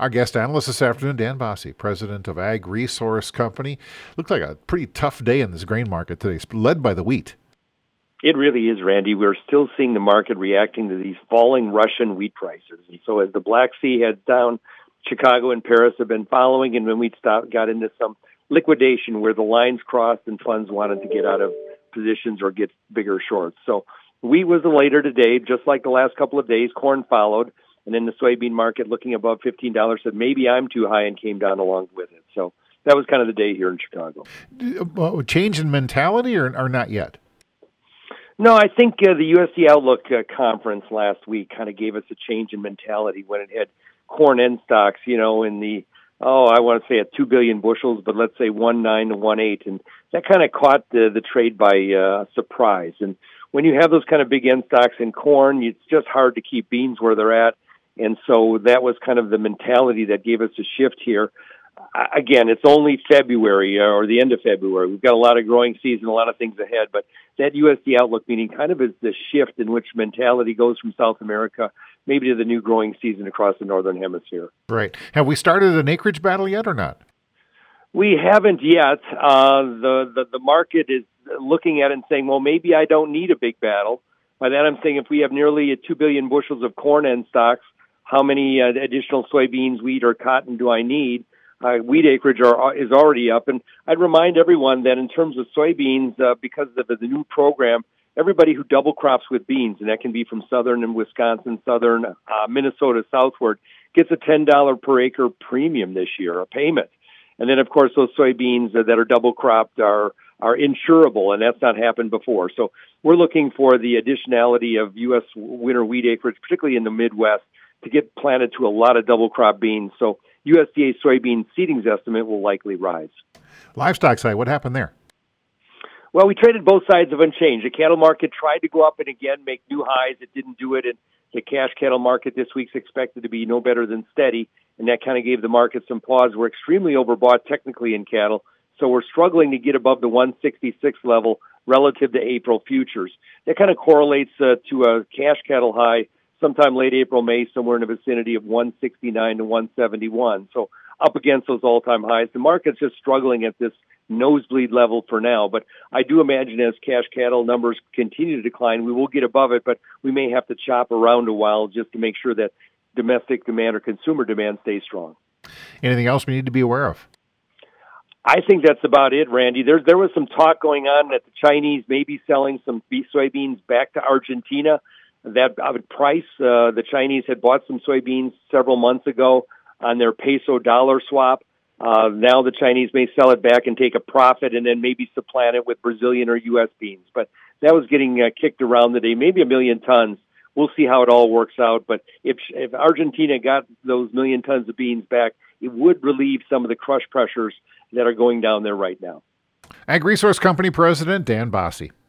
Our guest analyst this afternoon, Dan Basse, president of Ag Resource Company. Looks like a pretty tough day in this grain market today, led by the wheat. It really is, Randy. We're still seeing the market reacting to these falling Russian wheat prices. And so as the Black Sea heads down, Chicago and Paris have been following, and when we stopped, got into some liquidation where the lines crossed and funds wanted to get out of positions or get bigger shorts. So wheat was the later today, just like the last couple of days. Corn followed, and then the soybean market looking above fifteen dollars said maybe I'm too high and came down along with it. So that was kind of the day here in Chicago. Uh, change in mentality, or, or not yet? No, I think uh, the USDA Outlook uh, conference last week kind of gave us a change in mentality when it had corn end stocks, you know, in the oh, I want to say at two billion bushels, but let's say one nine to one eight, and that kind of caught the the trade by uh, surprise. And when you have those kind of big end stocks in corn, it's just hard to keep beans where they're at. And so that was kind of the mentality that gave us a shift here again, it's only February uh, or the end of February. We've got a lot of growing season, a lot of things ahead, but that USDA outlook meeting kind of is the shift in which mentality goes from South America maybe to the new growing season across the northern hemisphere. Right. Have we started an acreage battle yet or not? We haven't yet. Uh, the, the the market is looking at it and saying, well, maybe I don't need a big battle. By that, I'm saying if we have nearly two billion bushels of corn end stocks, how many uh, additional soybeans, wheat, or cotton do I need? uh, wheat acreage are, is already up. And I'd remind everyone that in terms of soybeans, uh, because of the new program, everybody who double crops with beans, and that can be from southern and Wisconsin, southern uh, Minnesota southward, gets a $10 per acre premium this year, a payment. And then, of course, those soybeans that are double cropped are are insurable, and that's not happened before. So we're looking for the additionality of U.S. winter wheat acreage, particularly in the Midwest, to get planted to a lot of double crop beans. So USDA soybean seedings estimate will likely rise. Livestock side, what happened there? Well, we traded both sides of unchanged. The cattle market tried to go up and again make new highs. It didn't do it, and the cash cattle market this week's expected to be no better than steady, and that kind of gave the market some pause. We're extremely overbought technically in cattle, so we're struggling to get above the 166 level relative to April futures. That kind of correlates uh, to a cash cattle high sometime late April, May, somewhere in the vicinity of 169 to 171. So up against those all-time highs. The market's just struggling at this nosebleed level for now, but I do imagine as cash cattle numbers continue to decline, we will get above it, but we may have to chop around a while just to make sure that domestic demand or consumer demand stays strong. Anything else we need to be aware of? I think that's about it, Randy. There, there was some talk going on that the Chinese may be selling some soybeans back to Argentina that price. Uh, the Chinese had bought some soybeans several months ago on their peso dollar swap. Uh, now the Chinese may sell it back and take a profit and then maybe supplant it with Brazilian or U.S. beans. But that was getting uh, kicked around today, maybe a million tons. We'll see how it all works out. But if, if Argentina got those million tons of beans back, it would relieve some of the crush pressures that are going down there right now. Ag Resource Company President Dan Basse.